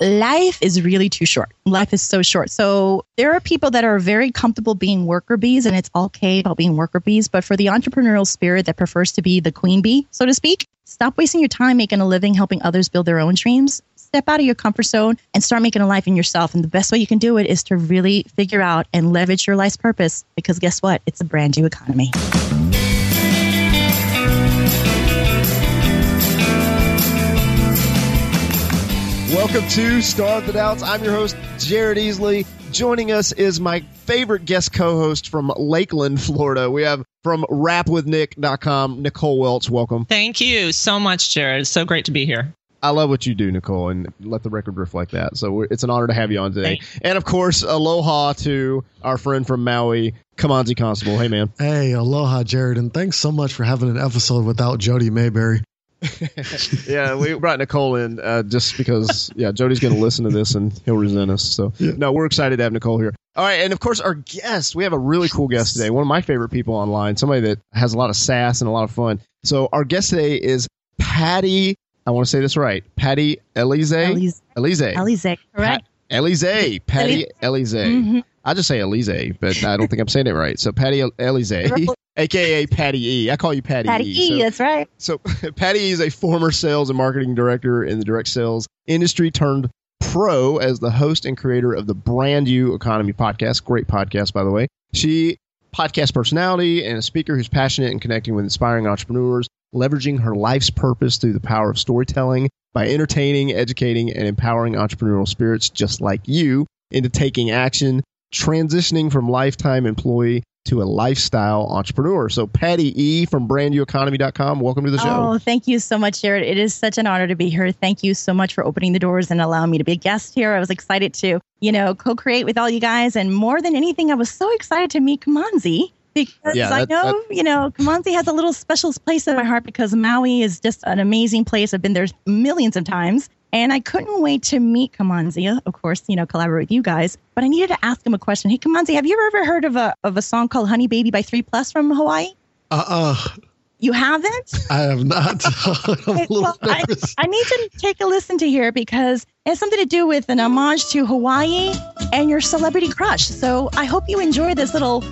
life is really too short. Life is so short. So there are people that are very comfortable being worker bees, and it's okay about being worker bees. But for the entrepreneurial spirit that prefers to be the queen bee, so to speak, stop wasting your time making a living helping others build their own dreams. Step out of your comfort zone and start making a life in yourself. And the best way you can do it is to really figure out and leverage your life's purpose because guess what? It's a brand new economy. Welcome to Starve the Doubts. I'm your host, Jared Easley. Joining us is my favorite guest co-host from Lakeland, Florida. We have from rapwithnick.com, Nicole Welch. Welcome. Thank you so much, Jared. It's so great to be here. I love what you do, Nicole, and let the record reflect that. So it's an honor to have you on today. Thanks. And of course, aloha to our friend from Maui, Kimanzi Constable. Hey, man. Hey, aloha, Jared, and thanks so much for having an episode without Jody Mayberry. Yeah, we brought Nicole in uh, just because, yeah, Jody's going to listen to this and he'll resent us. So, Yeah. no, we're excited to have Nicole here. All right, and of course, our guest. We have a really cool guest today. One of my favorite people online. Somebody that has a lot of sass and a lot of fun. So, our guest today is Patty. I want to say this right. Patty Elize. Elize. Elize. Alize, correct? Elize. Patty Elize. Mhm. I just say Elize, but I don't think I'm saying it right. So, Patty Elize, aka Patty E. I call you Patty, Patty E. E, that's right. so Patty E is a former sales and marketing director in the direct sales industry turned pro as the host and creator of the Brand You Economy podcast. Great podcast, by the way. She podcast personality and a speaker who's passionate in connecting with inspiring entrepreneurs, leveraging her life's purpose through the power of storytelling by entertaining, educating, and empowering entrepreneurial spirits just like you into taking action, transitioning from lifetime employee to a lifestyle entrepreneur. So Patty E from brandyoueconomy.com, welcome to the show. Oh, thank you so much, Jared. It is such an honor to be here. Thank you so much for opening the doors and allowing me to be a guest here. I was excited to, you know, co-create with all you guys. And more than anything, I was so excited to meet Kimanzi because Yeah, I that- know, you know, Kimanzi has a little special place in my heart because Maui is just an amazing place. I've been there millions of times. And I couldn't wait to meet Kimanzi, of course, you know, collaborate with you guys. But I needed to ask him a question. Hey, Kimanzi, have you ever heard of a of a song called Honey Baby by Three Plus from Hawaii? Uh uh You haven't? I have not. I'm a little well, I. I need to take a listen to here because it has something to do with an homage to Hawaii and your celebrity crush. So I hope you enjoy this little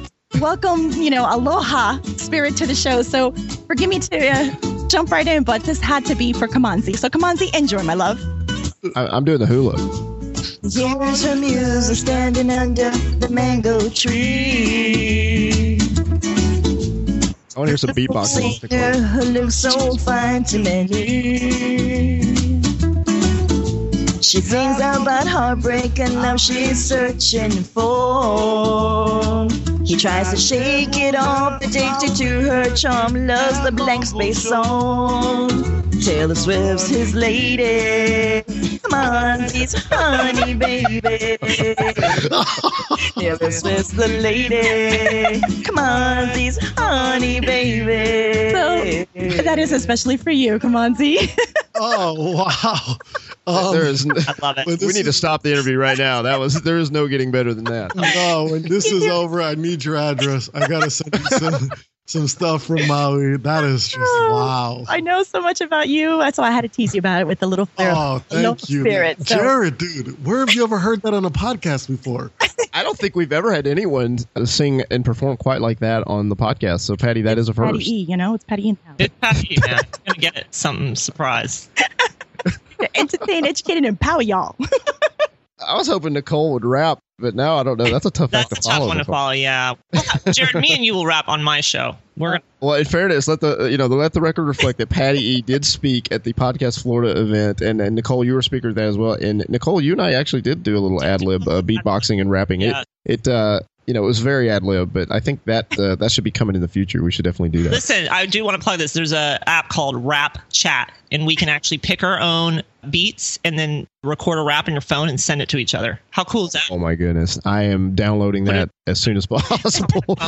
welcome, you know, aloha spirit to the show. So forgive me to uh, jump right in, but this had to be for Kimanzi. So Kimanzi, enjoy, my love. I, I'm doing the hula. Here's her music standing under the mango tree. I want to hear some beatboxing. Singer who looks so fine to many. She sings about heartbreak and love she's searching for. He tries to shake it off, addicted to her charm, loves the blank space song. Taylor Swift's his lady. Come on, he's honey, baby. Taylor Swift's the lady. Come on, he's honey, baby. So that is especially for you, Kimanzi. oh wow. Um, there is. I love it. we this need to stop the interview right now. That was. There is no getting better than that. No, when this is over, I need your address. I gotta send you some some stuff from Maui. That is just wow. I know so much about you. That's why I had to tease you about it with the little flair Oh, thank you, spirit. So- Jared, dude. Where have you ever heard that on a podcast before? I don't think we've ever had anyone sing and perform quite like that on the podcast. So, Patty, that is a Patty first. E, you know, it's Patty in town. It's Patty, man. I'm gonna get it. Something surprise. Entertain, educate, and empower y'all. I was hoping Nicole would rap, but now I don't know. That's a tough That's act a to tough follow. one to Nicole. follow. Yeah, Well, Jared, me and you will rap on my show. We're gonna, Well, in fairness, let the you know let the record reflect that Patty E did speak at the podcast Florida event, and, and Nicole, you were a speaker at that as well. And Nicole, you and I actually did do a little ad lib, uh, beatboxing and rapping. Yeah. It it uh, you know it was very ad lib, but I think that uh, that should be coming in the future. We should definitely do that. listen. I do want to plug this. There's a app called Rap Chat, and we can actually pick our own beats and then record a rap on your phone and send it to each other. How cool is that? Oh my goodness, I am downloading Put that as soon as possible.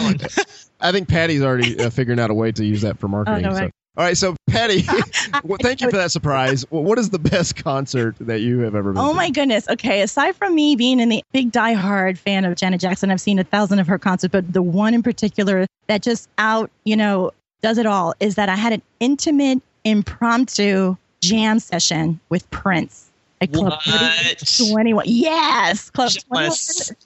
I think Patty's already uh, figuring out a way to use that for marketing. no, so. Right. All right, so Patty, well, thank you for that surprise. What is the best concert that you have ever been Oh to? my goodness. Okay. Aside from me being in the big diehard fan of Janet Jackson, I've seen a thousand of her concerts, but the one in particular that just out, you know, does it all is that I had an intimate, impromptu jam session with Prince at Club What? 21. Yes, Club 21,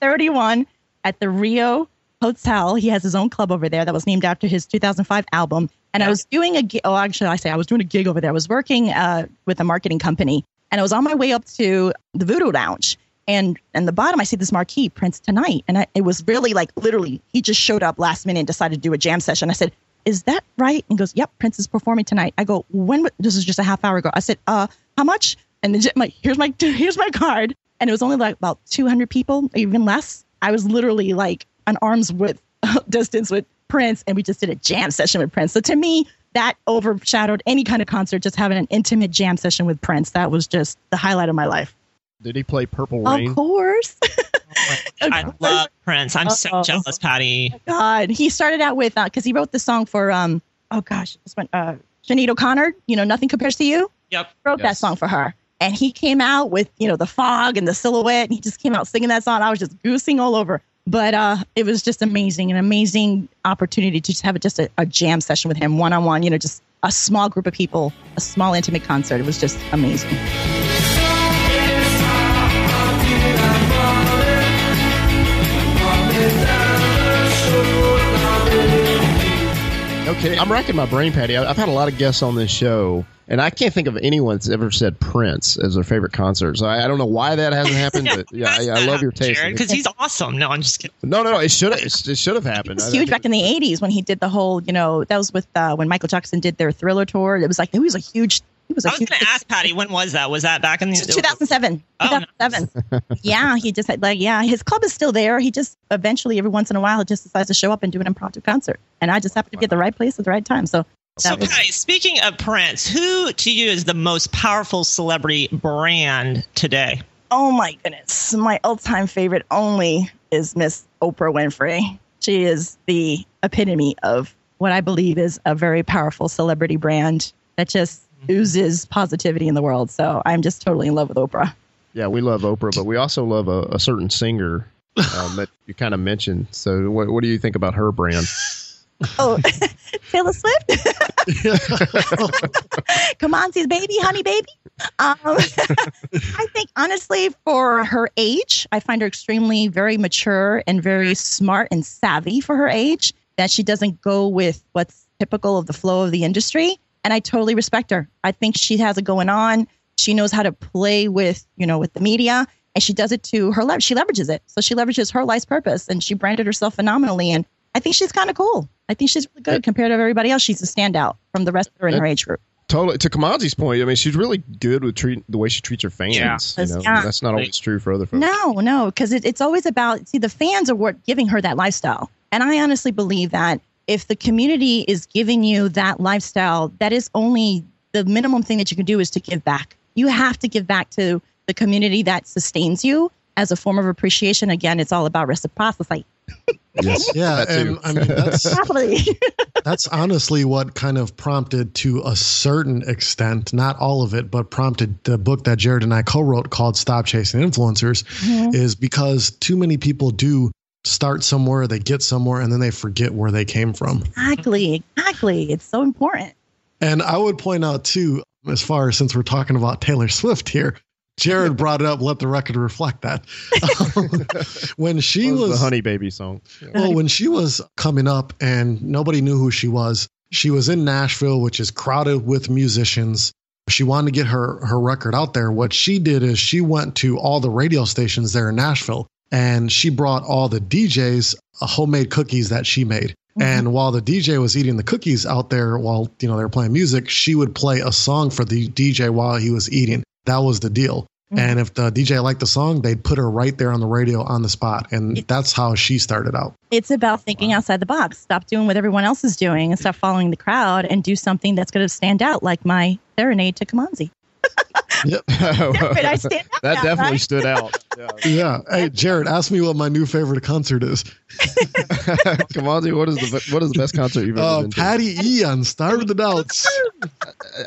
31 at the Rio Hotel. He has his own club over there that was named after his 2005 album. And I was doing a gig. Oh, actually, I say I was doing a gig over there. I was working uh, with a marketing company, and I was on my way up to the Voodoo Lounge. And and the bottom, I see this marquee, Prince tonight, and I, it was really like literally, he just showed up last minute and decided to do a jam session. I said, "Is that right?" And he goes, "Yep, Prince is performing tonight." I go, "When?" This is just a half hour ago. I said, "Uh, how much?" And the, my here's my here's my card, and it was only like about 200 people, even less. I was literally like an arm's width distance with Prince, and we just did a jam session with Prince. So to me, that overshadowed any kind of concert. Just having an intimate jam session with Prince, that was just the highlight of my life. Did he play Purple Rain? Of course. I love Prince. I'm so Uh-oh. jealous, Patty. God, he started out with because he wrote the song for um oh gosh this one uh Sinead O'Connor. You know, nothing compares to you. Yep. Wrote that song for her, and he came out with you know the fog and the silhouette, and he just came out singing that song. I was just goosing all over. But uh, it was just amazing, an amazing opportunity to just have just a, a jam session with him, one on one. You know, just a small group of people, a small intimate concert. It was just amazing. Okay, I'm racking my brain, Patty. I've had a lot of guests on this show, and I can't think of anyone that's ever said Prince as their favorite concert. So I, I don't know why that hasn't happened, but yeah, I, I love your taste. because he's awesome. No, I'm just kidding. No, no, no. It should have. It should have happened. It was huge back in the 80s when he did the whole, you know, that was with uh, when Michael Jackson did their thriller tour. It was like, it was a huge, it was a I was going to ask Patty, when was that? Was that back in the 2007. Oh, 2007. yeah, he just had like, yeah, his club is still there. He just eventually, every once in a while, he just decides to show up and do an impromptu concert. And I just happened to be at the right place at the right time. So So, was Patty, speaking of Prince, who to you is the most powerful celebrity brand today? Oh my goodness. My all time favorite only is Miss Oprah Winfrey. She is the epitome of what I believe is a very powerful celebrity brand that just oozes positivity in the world. So I'm just totally in love with Oprah. Yeah, we love Oprah, but we also love a, a certain singer um, that you kind of mentioned. So, what, what do you think about her brand? Oh, Taylor Swift? Come on, sis, baby, honey, baby. Um, I think honestly, for her age, I find her extremely very mature and very smart and savvy for her age. That she doesn't go with what's typical of the flow of the industry, and I totally respect her. I think she has it going on. She knows how to play with you know with the media, and she does it to her. Le- she leverages it, so she leverages her life's purpose, and she branded herself phenomenally. And I think she's kind of cool. I think she's really good compared to everybody else. She's a standout from the rest of her in her age group. Totally. To Kimanzi's point, I mean, she's really good with treat, the way she treats her fans. Yeah. You know, Yeah. that's not always true for other folks. No, no, because it, it's always about see the fans are what giving her that lifestyle, and I honestly believe that if the community is giving you that lifestyle, that is only the minimum thing that you can do is to give back. You have to give back to the community that sustains you as a form of appreciation. Again, it's all about reciprocity. Yes. Yeah, and I mean that's Reciprocity. that's honestly what kind of prompted to a certain extent, not all of it, but prompted the book that Jared and I co-wrote called Stop Chasing Influencers mm-hmm. is because too many people do start somewhere, they get somewhere, and then they forget where they came from. exactly, exactly. It's so important. And I would point out too, as far as since we're talking about Taylor Swift here, Jared brought it up. Let the record reflect that. when she That was was the Honey Baby song. well, when she was coming up and nobody knew who she was, she was in Nashville, which is crowded with musicians. She wanted to get her her record out there. What she did is she went to all the radio stations there in Nashville and she brought all the DJs uh, homemade cookies that she made. And while the DJ was eating the cookies out there while you know they were playing music, she would play a song for the DJ while he was eating. That was the deal. And if the DJ liked the song, they'd put her right there on the radio on the spot. And that's how she started out. It's about thinking outside the box. Stop doing what everyone else is doing and stop following the crowd and do something that's going to stand out, like my serenade to Kimanzi. Yep. But stand out that now, definitely right? stood out. Yeah. Yeah. Hey, Jared, ask me what my new favorite concert is. Kimanzi, what is the what is the best concert you've ever Uh, been to? Patty Ian started it out.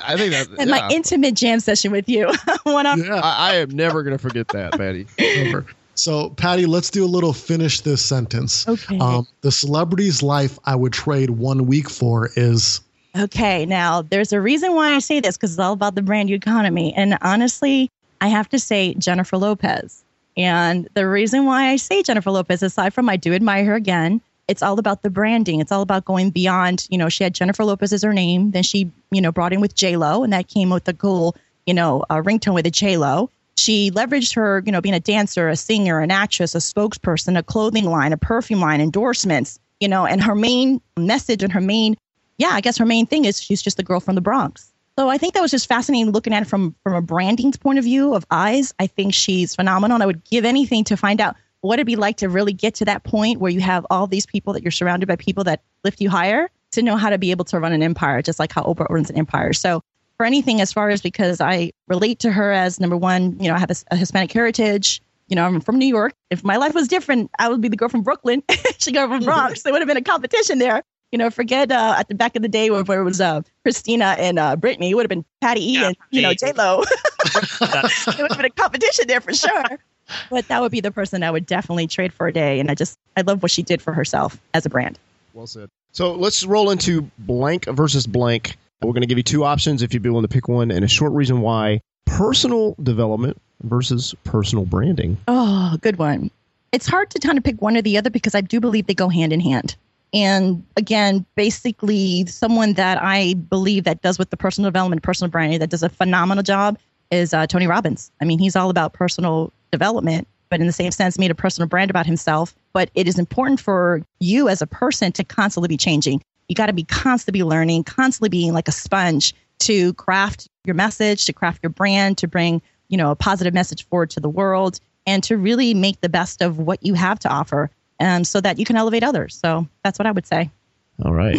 I think that. And yeah. my intimate jam session with you. One up. Yeah. I, I am never going to forget that, Patty. Over. So, Patty, let's do a little finish this sentence. Okay. Um, the celebrity's life I would trade one week for is. Okay, now there's a reason why I say this because it's all about the brand new economy. And honestly, I have to say Jennifer Lopez. And the reason why I say Jennifer Lopez, aside from I do admire her again, it's all about the branding. It's all about going beyond, you know, she had Jennifer Lopez as her name. Then she, you know, brought in with J Lo, and that came with a cool, you know, a ringtone with a J Lo. She leveraged her, you know, being a dancer, a singer, an actress, a spokesperson, a clothing line, a perfume line, endorsements, you know, and her main message and her main, yeah, I guess her main thing is she's just the girl from the Bronx. So I think that was just fascinating looking at it from from a branding point of view of eyes. I think she's phenomenal. And I would give anything to find out what it'd be like to really get to that point where you have all these people that you're surrounded by people that lift you higher to know how to be able to run an empire, just like how Oprah runs an empire. So for anything as far as because I relate to her as number one, you know, I have a, a Hispanic heritage. You know, I'm from New York. If my life was different, I would be the girl from Brooklyn. she girl from Bronx. there would have been a competition there. You know, forget uh, at the back of the day where, where it was uh, Christina and uh, Britney. It would have been Patty E Yeah, and you know J Lo. It would have been a competition there for sure. But that would be the person I would definitely trade for a day. And I just I love what she did for herself as a brand. Well said. So let's roll into blank versus blank. We're going to give you two options if you'd be willing to pick one, and a short reason why. Personal development versus personal branding. Oh, good one. It's hard to kind of pick one or the other because I do believe they go hand in hand. And again, basically, someone that I believe that does with the personal development, personal branding, that does a phenomenal job is uh, Tony Robbins. I mean, he's all about personal development, but in the same sense, made a personal brand about himself. But it is important for you as a person to constantly be changing. You got to be constantly learning, constantly being like a sponge to craft your message, to craft your brand, to bring you know a positive message forward to the world, and to really make the best of what you have to offer, um, so that you can elevate others. So that's what I would say. All right.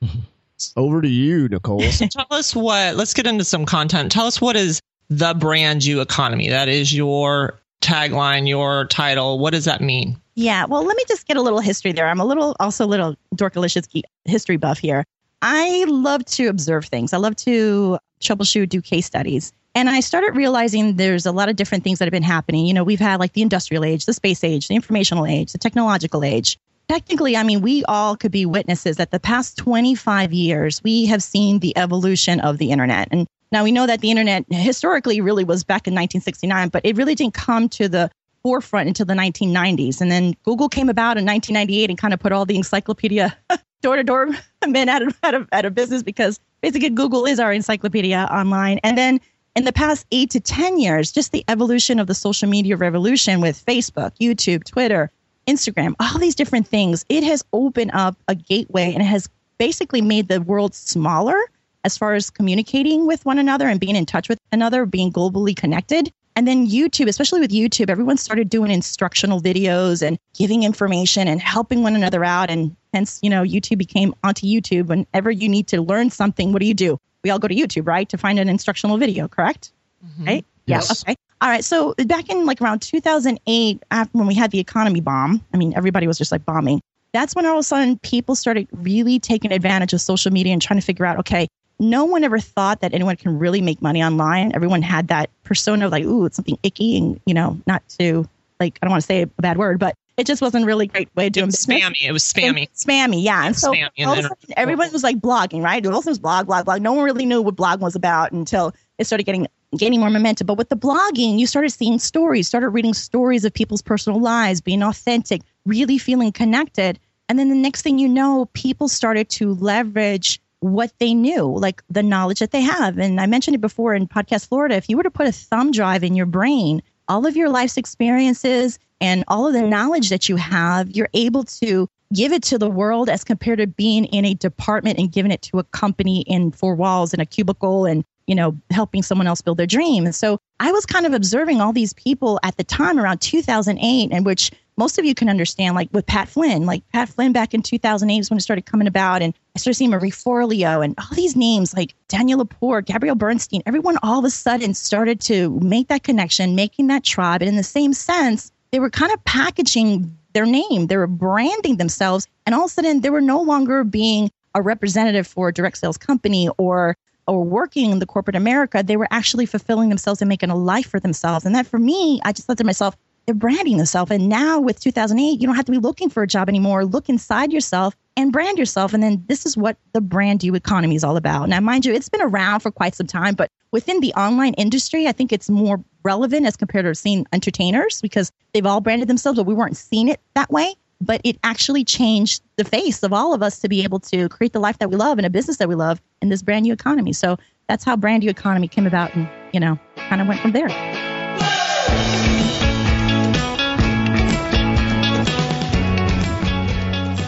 Over to you, Nicole. So tell us what, let's get into some content. Tell us what is the brand you economy? That is your tagline, your title. What does that mean? Yeah, well, let me just get a little history there. I'm a little, also a little dorkalicious history buff here. I love to observe things. I love to troubleshoot, do case studies. And I started realizing there's a lot of different things that have been happening. You know, we've had like the industrial age, the space age, the informational age, the technological age. Technically, I mean, we all could be witnesses that the past 25 years, we have seen the evolution of the internet. And now we know that the internet historically really was back in 1969, but it really didn't come to the forefront until the 1990s. And then Google came about in 1998 and kind of put all the encyclopedia door to door men out of, out, of, out of business because basically Google is our encyclopedia online. And then in the past eight to 10 years, just the evolution of the social media revolution with Facebook, YouTube, Twitter, Instagram, all these different things, it has opened up a gateway and it has basically made the world smaller as far as communicating with one another and being in touch with another, being globally connected. And then YouTube, especially with YouTube, everyone started doing instructional videos and giving information and helping one another out. And hence, you know, YouTube became onto YouTube. Whenever you need to learn something, what do you do? We all go to YouTube, right? To find an instructional video, correct? Mm-hmm. Right? Yes. Yeah. Okay. All right. So back in like around 2008, after when we had the economy bomb, I mean, everybody was just like bombing. That's when all of a sudden people started really taking advantage of social media and trying to figure out, okay, no one ever thought that anyone can really make money online. Everyone had that persona of like, ooh, it's something icky and, you know, not to like, I don't want to say a bad word, but it just wasn't really great way of It doing was spammy. It was spammy. Spammy, yeah. And so Spammy all of a sudden, everyone was like blogging, right? All of a sudden, it was blog, blog, blog. No one really knew what blogging was about until it started getting gaining more momentum. But with the blogging, you started seeing stories, started reading stories of people's personal lives, being authentic, really feeling connected. And then the next thing you know, people started to leverage what they knew, like the knowledge that they have. And I mentioned it before in Podcast Florida. If you were to put a thumb drive in your brain, all of your life's experiences and all of the knowledge that you have, you're able to give it to the world as compared to being in a department and giving it to a company in four walls in a cubicle and you know helping someone else build their dream. And so i was kind of observing all these people at the time around 2008 in which most of you can understand like with pat flynn. Like pat flynn back in 2008 is when it started coming about and i started seeing marie forleo and all these names like danielle laporte gabrielle bernstein. Everyone all of a sudden started to make that connection making that tribe. And in the same sense they were kind of packaging their name they were branding themselves and all of a sudden they were no longer being a representative for a direct sales company or or working in the corporate America, they were actually fulfilling themselves and making a life for themselves. And that for me, I just thought to myself, they're branding themselves. And now with 2008, you don't have to be looking for a job anymore. Look inside yourself and brand yourself. And then this is what the brand you economy is all about. Now, mind you, it's been around for quite some time, but within the online industry, I think it's more relevant as compared to seeing entertainers because they've all branded themselves, but we weren't seeing it that way. But it actually changed the face of all of us to be able to create the life that we love and a business that we love in this brand new economy. So that's how brand new economy came about and, you know, kind of went from there.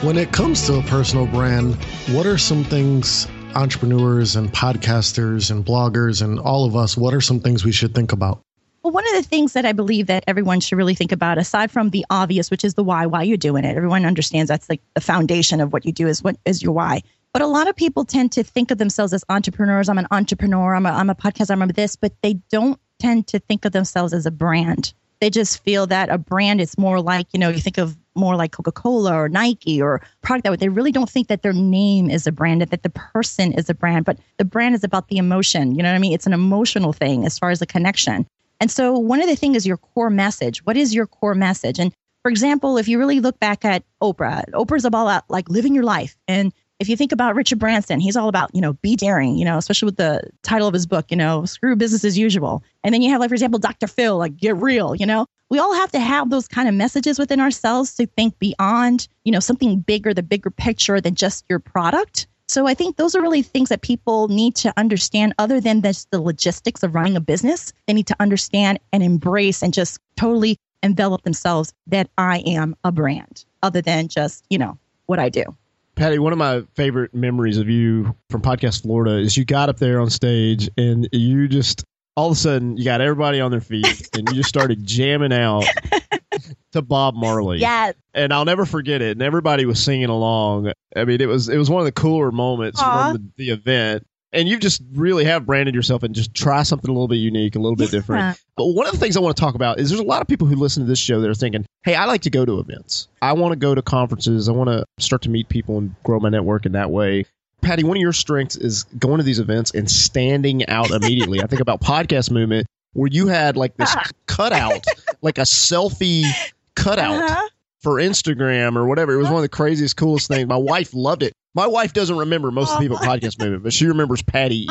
When it comes to a personal brand, what are some things entrepreneurs and podcasters and bloggers and all of us, what are some things we should think about? Well, one of the things that I believe that everyone should really think about, aside from the obvious, which is the why, why you're doing it. Everyone understands that's like the foundation of what you do is what is your why. But a lot of people tend to think of themselves as entrepreneurs. I'm an entrepreneur. I'm a, I'm a podcast. I'm a this, but they don't tend to think of themselves as a brand. They just feel that a brand is more like, you know, you think of more like Coca Cola or Nike or product that way. They really don't think that their name is a brand, that the person is a brand, but the brand is about the emotion. You know what I mean? It's an emotional thing as far as the connection. And so one of the things is your core message. What is your core message? And for example, if you really look back at Oprah, Oprah's all about uh, like living your life. And if you think about Richard Branson, he's all about, you know, be daring, you know, especially with the title of his book, you know, screw business as usual. And then you have, like, for example, Dr. Phil, like, get real, you know. We all have to have those kind of messages within ourselves to think beyond, you know, something bigger, the bigger picture than just your product. So I think those are really things that people need to understand other than just the logistics of running a business. They need to understand and embrace and just totally envelop themselves that I am a brand other than just, you know, what I do. Patty, one of my favorite memories of you from Podcast Florida is you got up there on stage and you just all of a sudden you got everybody on their feet and you just started jamming out to Bob Marley. Yes. And I'll never forget it. And everybody was singing along. I mean, it was it was one of the cooler moments Aw. from the, the event. And you just really have branded yourself and just try something a little bit unique, a little bit Yeah. different. But one of the things I want to talk about is there's a lot of people who listen to this show that are thinking, hey, I like to go to events. I want to go to conferences. I want to start to meet people and grow my network in that way. Patty, one of your strengths is going to these events and standing out immediately. I think about podcast movement where you had like this cutout, like a selfie cutout Uh-huh. for Instagram or whatever. It was one of the craziest, coolest things. My wife loved it. My wife doesn't remember most of the people at podcast movement, but she remembers Patty. E.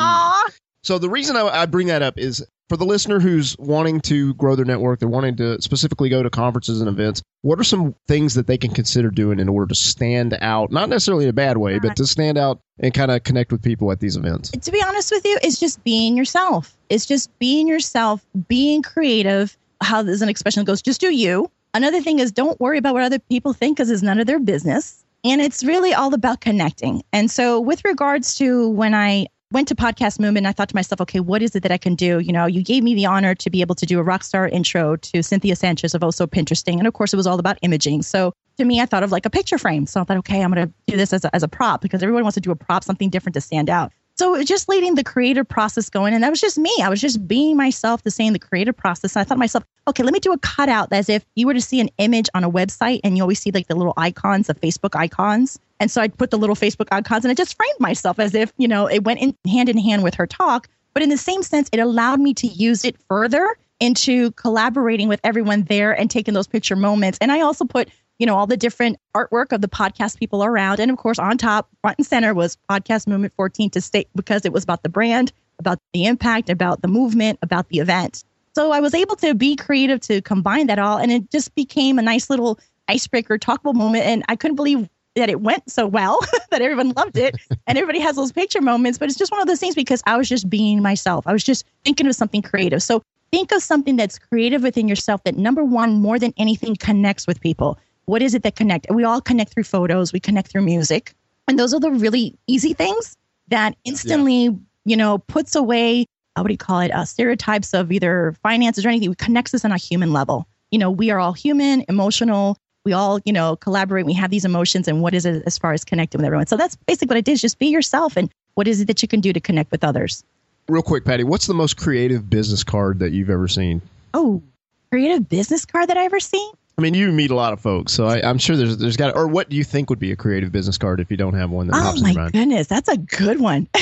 So the reason I, I bring that up is for the listener who's wanting to grow their network, they're wanting to specifically go to conferences and events. What are some things that they can consider doing in order to stand out, not necessarily in a bad way, but to stand out and kind of connect with people at these events? to be honest with you, it's just being yourself. It's just being yourself, being creative. How there's an expression that goes, just do you. Another thing is don't worry about what other people think because it's none of their business. And it's really all about connecting. And so, with regards to when I went to Podcast Movement, I thought to myself, okay, what is it that I can do? You know, you gave me the honor to be able to do a rock star intro to Cynthia Sanchez of Oh So Pinteresting. And of course, it was all about imaging. So, to me, I thought of like a picture frame. So I thought, okay, I'm going to do this as a, as a prop because everyone wants to do a prop, something different to stand out. So just leading the creative process going. And that was just me. I was just being myself say in the creative process. And I thought to myself, okay, let me do a cutout as if you were to see an image on a website and you always see like the little icons, the Facebook icons. And so I put the little Facebook icons and I just framed myself as if, you know, it went in hand in hand with her talk. But in the same sense, it allowed me to use it further into collaborating with everyone there and taking those picture moments. And I also put you know, all the different artwork of the podcast people around. And of course, on top, front and center was Podcast Movement 14 to state because it was about the brand, about the impact, about the movement, about the event. So I was able to be creative to combine that all. And it just became a nice little icebreaker, talkable moment. And I couldn't believe that it went so well that everyone loved it and everybody has those picture moments. But it's just one of those things because I was just being myself. I was just thinking of something creative. So think of something that's creative within yourself that number one, more than anything, connects with people what is it that connect we all connect through photos we connect through music and those are the really easy things that instantly you know puts away uh, what do you call it uh, stereotypes of either finances or anything. It connects us on a human level. You know we are all human emotional. We all you know collaborate. We have these emotions and what is it as far as connecting with everyone? So that's basically what it is. Just be yourself and what is it that you can do to connect with others? Real quick, Patty, what's the most creative business card that you've ever seen? oh creative business card that i ever seen I mean, you meet a lot of folks, so I, I'm sure there's there's got. Or what do you think would be a creative business card if you don't have one that oh pops in your mind? goodness that's a good one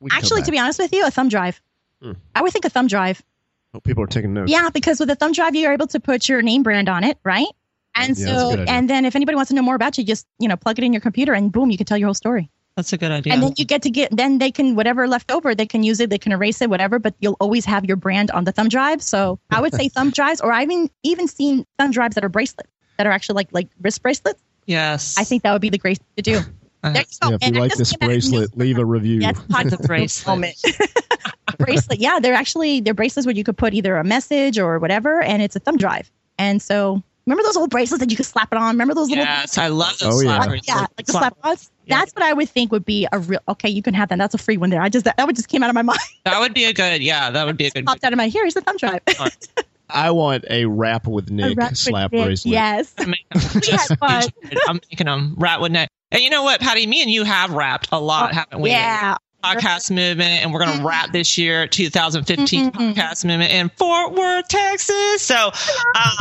We can come Actually, to be honest with you, a thumb drive. Hmm. I would think a thumb drive. Oh, people are taking notes. Yeah, because with a thumb drive, you're able to put your name brand on it, right? And Yeah, so, and then if anybody wants to know more about you, just you know plug it in your computer, and boom, you can tell your whole story. That's a good idea. And then you get to get, then they can, whatever left over, they can use it, they can erase it, whatever, but you'll always have your brand on the thumb drive. So I would say thumb drives, or I've even, even seen thumb drives that are bracelets that are actually like, like wrist bracelets. yes. I think that would be the great to do. Uh, There you go. Yeah, if And you I like this came out bracelet, leave a review. Yes, the podcast bracelet. moment. bracelet. Yeah, they're actually they're bracelets where you could put either a message or whatever, and it's a thumb drive. And so remember those old bracelets that you could slap it on? Remember those little Yes, I love those. Oh, yeah. slappers. yeah, like the Slap- slap ons. Yeah. That's what I would think would be a real. Okay, you can have that. That's a free one there. I just that would just came out of my mind. That would be a good. Yeah, that would be a good. Popped out of my here. Here's the thumb drive. I want a rap with Nick wrap for slap Nick. bracelet. Yes. I'm making them. We. I'm making them rat with Nick. And you know what, Patty? Me and you have rapped a lot, oh, haven't we? Oh, Yeah. Podcast movement, and we're going to wrap this year, 2015 Mhm. podcast movement in Fort Worth, Texas. So,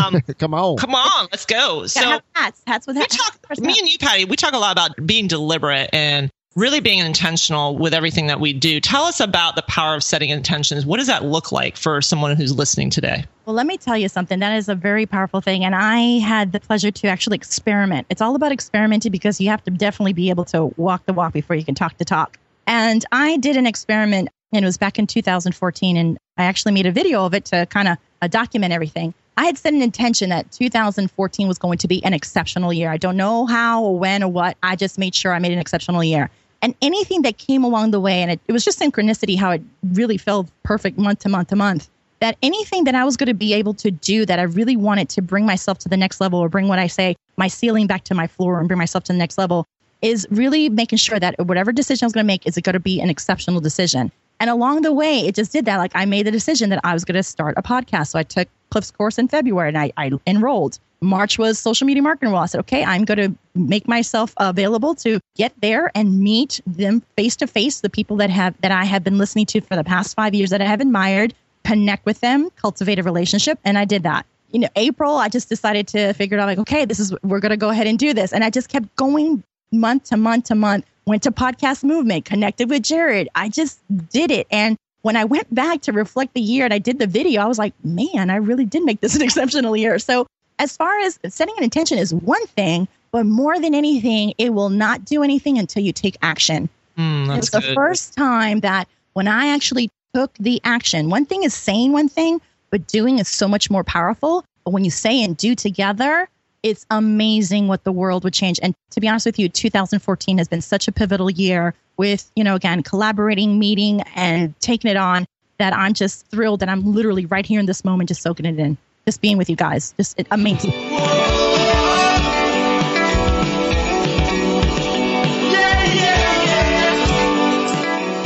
um, Come on. come on, let's go. So, hats. Hats with we hats. talk, me and you, Patty, we talk a lot about being deliberate and really being intentional with everything that we do. Tell us about the power of setting intentions. What does that look like for someone who's listening today? Well, let me tell you something. That is a very powerful thing. And I had the pleasure to actually experiment. It's all about experimenting because you have to definitely be able to walk the walk before you can talk the talk. And I did an experiment, and it was back in 2014. And I actually made a video of it to kind of uh, document everything. I had set an intention that 2014 was going to be an exceptional year. I don't know how or when or what. I just made sure I made an exceptional year. And anything that came along the way, and it, it was just synchronicity how it really felt perfect month to month to month that anything that I was going to be able to do that I really wanted to bring myself to the next level or bring what I say, my ceiling back to my floor and bring myself to the next level is really making sure that whatever decision I was going to make is it going to be an exceptional decision. And along the way, it just did that. Like I made the decision that I was going to start a podcast. So I took Cliff's course in February and I, I enrolled. March was Social Media Marketing World. I said, okay, I'm going to make myself available to get there and meet them face to face, the people that have that I have been listening to for the past five years that I have admired, connect with them, cultivate a relationship, and I did that. You know, April, I just decided to figure it out like, okay, this is we're going to go ahead and do this, and I just kept going month to month to month. Went to podcast movement, connected with Jared. I just did it, and when I went back to reflect the year and I did the video, I was like, man, I really did make this an exceptional year. So as far as setting an intention is one thing, but more than anything, it will not do anything until you take action. Mm, It that's was the good. first time that when I actually took the action, one thing is saying one thing, but doing is so much more powerful. But when you say and do together, it's amazing what the world would change. And to be honest with you, 2014 has been such a pivotal year with, you know, again, collaborating, meeting, and taking it on that I'm just thrilled that I'm literally right here in this moment, just soaking it in, just being with you guys. Just amazing.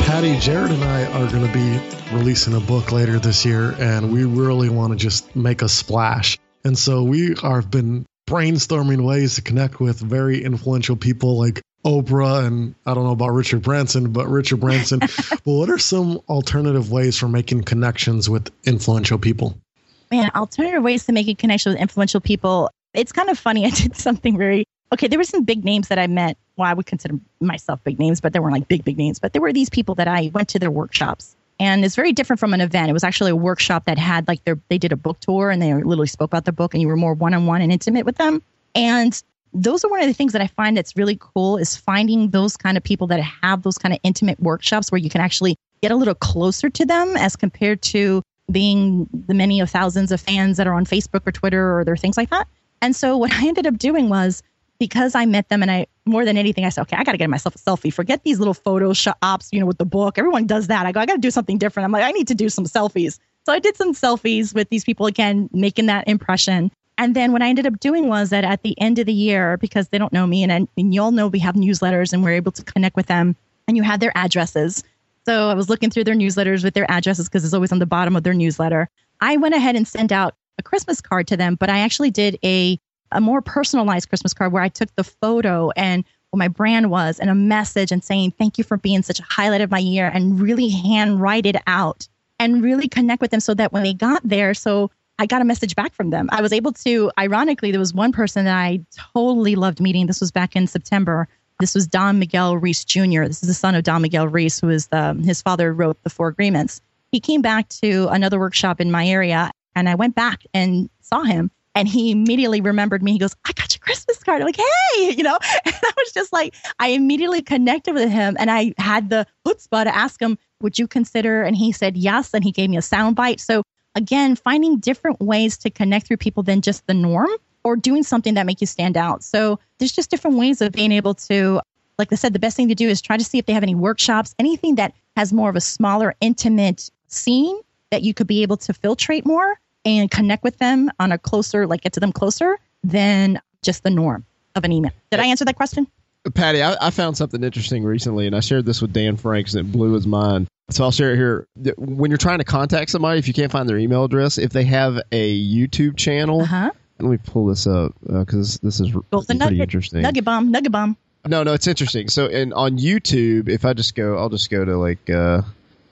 Patty, Jared, and I are going to be releasing a book later this year, and we really want to just make a splash. And so we have been brainstorming ways to connect with very influential people like Oprah and I don't know about Richard Branson, but Richard Branson. but what are some alternative ways for making connections with influential people? man, alternative ways to make a connection with influential people. It's kind of funny. I did something very okay. There were some big names that I met. Well, I would consider myself big names, but they weren't like big, big names. But there were these people that I went to their workshops. And it's very different from an event. It was actually a workshop that had like their, they did a book tour and they literally spoke about the book and you were more one on one and intimate with them. And those are one of the things that I find that's really cool is finding those kind of people that have those kind of intimate workshops where you can actually get a little closer to them as compared to being the many of thousands of fans that are on Facebook or Twitter or there are things like that. And so what I ended up doing was because I met them and I more than anything I said, okay, I got to get myself a selfie. Forget these little photo ops, you know, with the book. Everyone does that. I go, I got to do something different. I'm like, I need to do some selfies. So I did some selfies with these people again, making that impression. And then what I ended up doing was that at the end of the year, because they don't know me, and, I, and you all know we have newsletters and we're able to connect with them, and you had their addresses. So I was looking through their newsletters with their addresses because it's always on the bottom of their newsletter. I went ahead and sent out a Christmas card to them, but I actually did a a more personalized Christmas card where I took the photo and what my brand was and a message and saying thank you for being such a highlight of my year and really handwrite it out and really connect with them so that when they got there, so I got a message back from them. I was able to, ironically, there was one person that I totally loved meeting. This was back in September. This was Don Miguel Ruiz Jr. This is the son of Don Miguel Ruiz, who is the, his father wrote the Four Agreements. He came back to another workshop in my area, and I went back and saw him. And he immediately remembered me. He goes, I got your Christmas card. I'm like, hey, you know, and I was just like, I immediately connected with him and I had the chutzpah to ask him, would you consider? And he said yes. And he gave me a sound bite. So again, finding different ways to connect through people than just the norm or doing something that make you stand out. So there's just different ways of being able to, like I said, the best thing to do is try to see if they have any workshops, anything that has more of a smaller, intimate scene that you could be able to filtrate more and connect with them on a closer, like get to them closer than just the norm of an email. Did I answer that question? Patty, I, I found something interesting recently, and I shared this with Dan Franks, and it blew his mind. So I'll share it here. When you're trying to contact somebody, if you can't find their email address, if they have a YouTube channel, Uh-huh. let me pull this up because this is Golden pretty nugget, interesting. nugget bomb, nugget bomb. No, no, it's interesting. So, and on YouTube, if I just go, I'll just go to like, uh,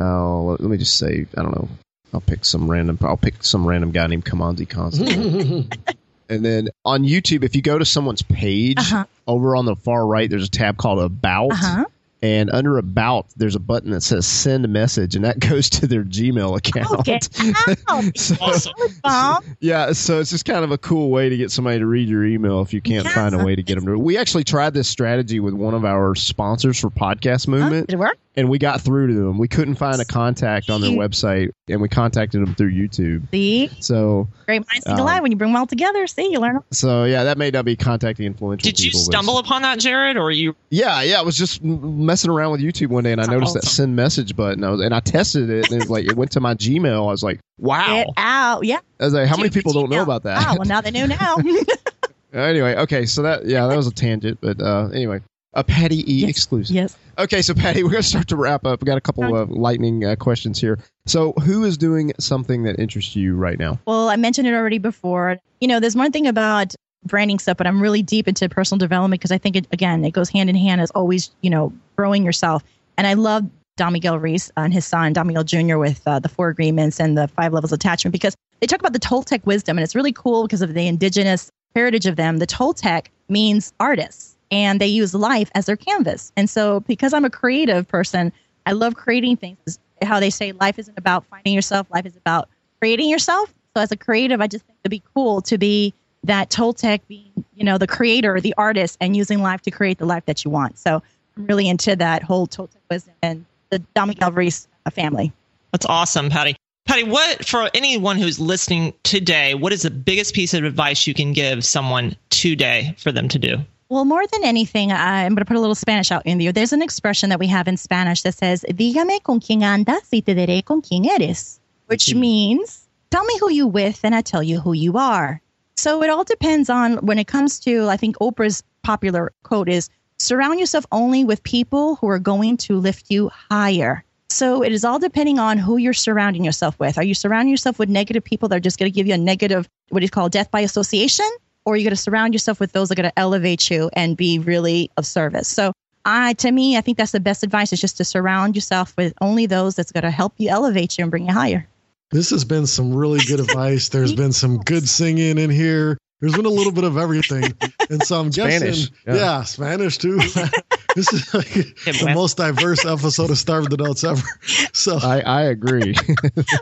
I'll, let me just say, I don't know, I'll pick some random, I'll pick some random guy named Kimanzi Constable. and then on YouTube, if you go to someone's page, Uh-huh. over on the far right, there's a tab called About. Uh-huh. And under About, there's a button that says Send a Message, and that goes to their Gmail account. Okay. Ow. So- Awesome. Bomb. yeah, so it's just kind of a cool way to get somebody to read your email if you can't Yeah. find a way to get them to. We actually tried this strategy with one of our sponsors for Podcast Huh? Movement, Did it work? and we got through to them. We couldn't find a contact on their website, and we contacted them through YouTube. See, So, great minds think Um, alike. When you bring them all together, see, you learn. so yeah, that may not be contacting influential Did you people. but- stumble upon that, Jared, or you? Yeah, yeah. it was just m- messing around with YouTube one day, and I noticed that send message button. I was, and I tested it, and it was like it went to my Gmail. I was like, wow. Get out. Yeah. I was like, how many Dude, people don't know about that? Ah, well, now they know now. anyway, okay, so that yeah, that was a tangent, but uh, anyway, a Patty E Yes, exclusive. yes. Okay, so Patty, we're gonna start to wrap up. We got a couple of lightning uh, questions here. So, who is doing something that interests you right now? Well, I mentioned it already before. You know, there's one thing about branding stuff, but I'm really deep into personal development because I think it again it goes hand in hand as always. You know, growing yourself. And I love Don Miguel Ruiz and his son Don Miguel Jr. with uh, the four agreements and the five levels of attachment because they talk about the Toltec wisdom, and it's really cool because of the indigenous heritage of them. The Toltec means artists, and they use life as their canvas. And so, because I'm a creative person, I love creating things. How they say life isn't about finding yourself, life is about creating yourself. So, as a creative, I just think it'd be cool to be that Toltec being, you know, the creator, the artist, and using life to create the life that you want. So, I'm really into that whole Toltec wisdom and the Don Miguel Ruiz uh, family. That's awesome, Patty. Patty, what for anyone who's listening today? What is the biggest piece of advice you can give someone today for them to do? Well, more than anything, I'm going to put a little Spanish out in there. There's an expression that we have in Spanish that says, Dígame con quién andas y te diré con quién eres, which mm-hmm. means, tell me who you with and I tell you who you are. So it all depends on when it comes to, I think Oprah's popular quote is, surround yourself only with people who are going to lift you higher. So it is all depending on who you're surrounding yourself with. Are you surrounding yourself with negative people that are just going to give you a negative, what do you call death by association? Or are you going to surround yourself with those that are going to elevate you and be really of service? So I, to me, I think that's the best advice is just to surround yourself with only those that's going to help you elevate you and bring you higher. This has been some really good advice. There's been some good singing in here. There's been a little bit of everything. And so I'm Spanish, guessing, yeah. yeah. Spanish too. this is like the man. most diverse episode of Starve the Doubts ever. So I, I agree.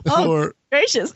Oh, for gracious.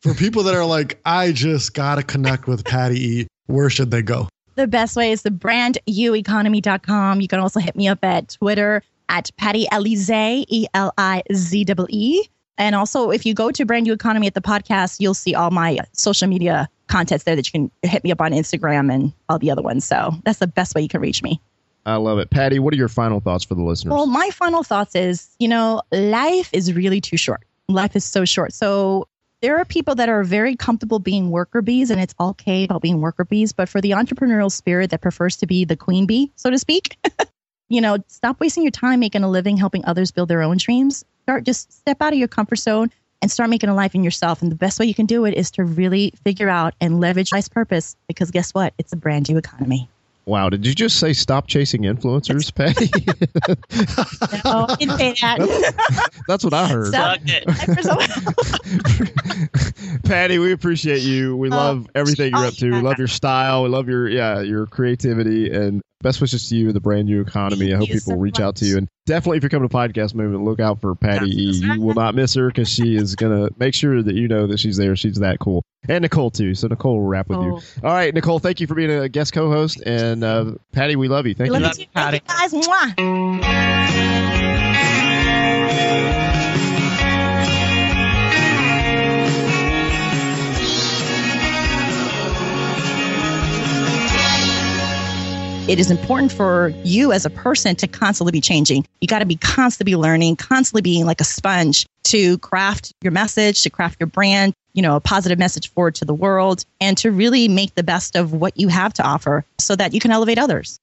for people that are like, I just gotta connect with Patty E, where should they go? the best way is the brandyoueconomy.com. You can also hit me up at Twitter at Patty Elize, E L I Z E E. And also, if you go to Brand New Economy at the podcast, you'll see all my social media contents there that you can hit me up on Instagram and all the other ones. So that's the best way you can reach me. I love it, Patty. What are your final thoughts for the listeners? Well, my final thoughts is, you know, life is really too short. Life is so short. So there are people that are very comfortable being worker bees, and it's okay about being worker bees. But for the entrepreneurial spirit that prefers to be the queen bee, so to speak, you know, stop wasting your time making a living helping others build their own dreams. Start just step out of your comfort zone and start making a life in yourself. And the best way you can do it is to really figure out and leverage life's purpose because guess what? It's a brand new economy. wow, did you just say stop chasing influencers, Patty? No, I didn't say that. That's what I heard. Stop. Plug it. Patty, we appreciate you. We Oh, love everything you're up to. We love your style. We love your yeah your creativity, and best wishes to you in the brand new economy. Thank I hope people so reach out to you. And definitely, if you're coming to podcast movement, look out for Patty E. You will not miss her because she is going to make sure that you know that she's there. She's that cool. And Nicole, too. So, Nicole will wrap with you. Oh. All right, Nicole, thank you for being a guest co host. And uh, Patty, we love you. Thank Love you. you too. Thank you guys. Mwah. It is important for you as a person to constantly be changing. You got to be constantly learning, constantly being like a sponge to craft your message, to craft your brand, you know, a positive message forward to the world, and to really make the best of what you have to offer so that you can elevate others.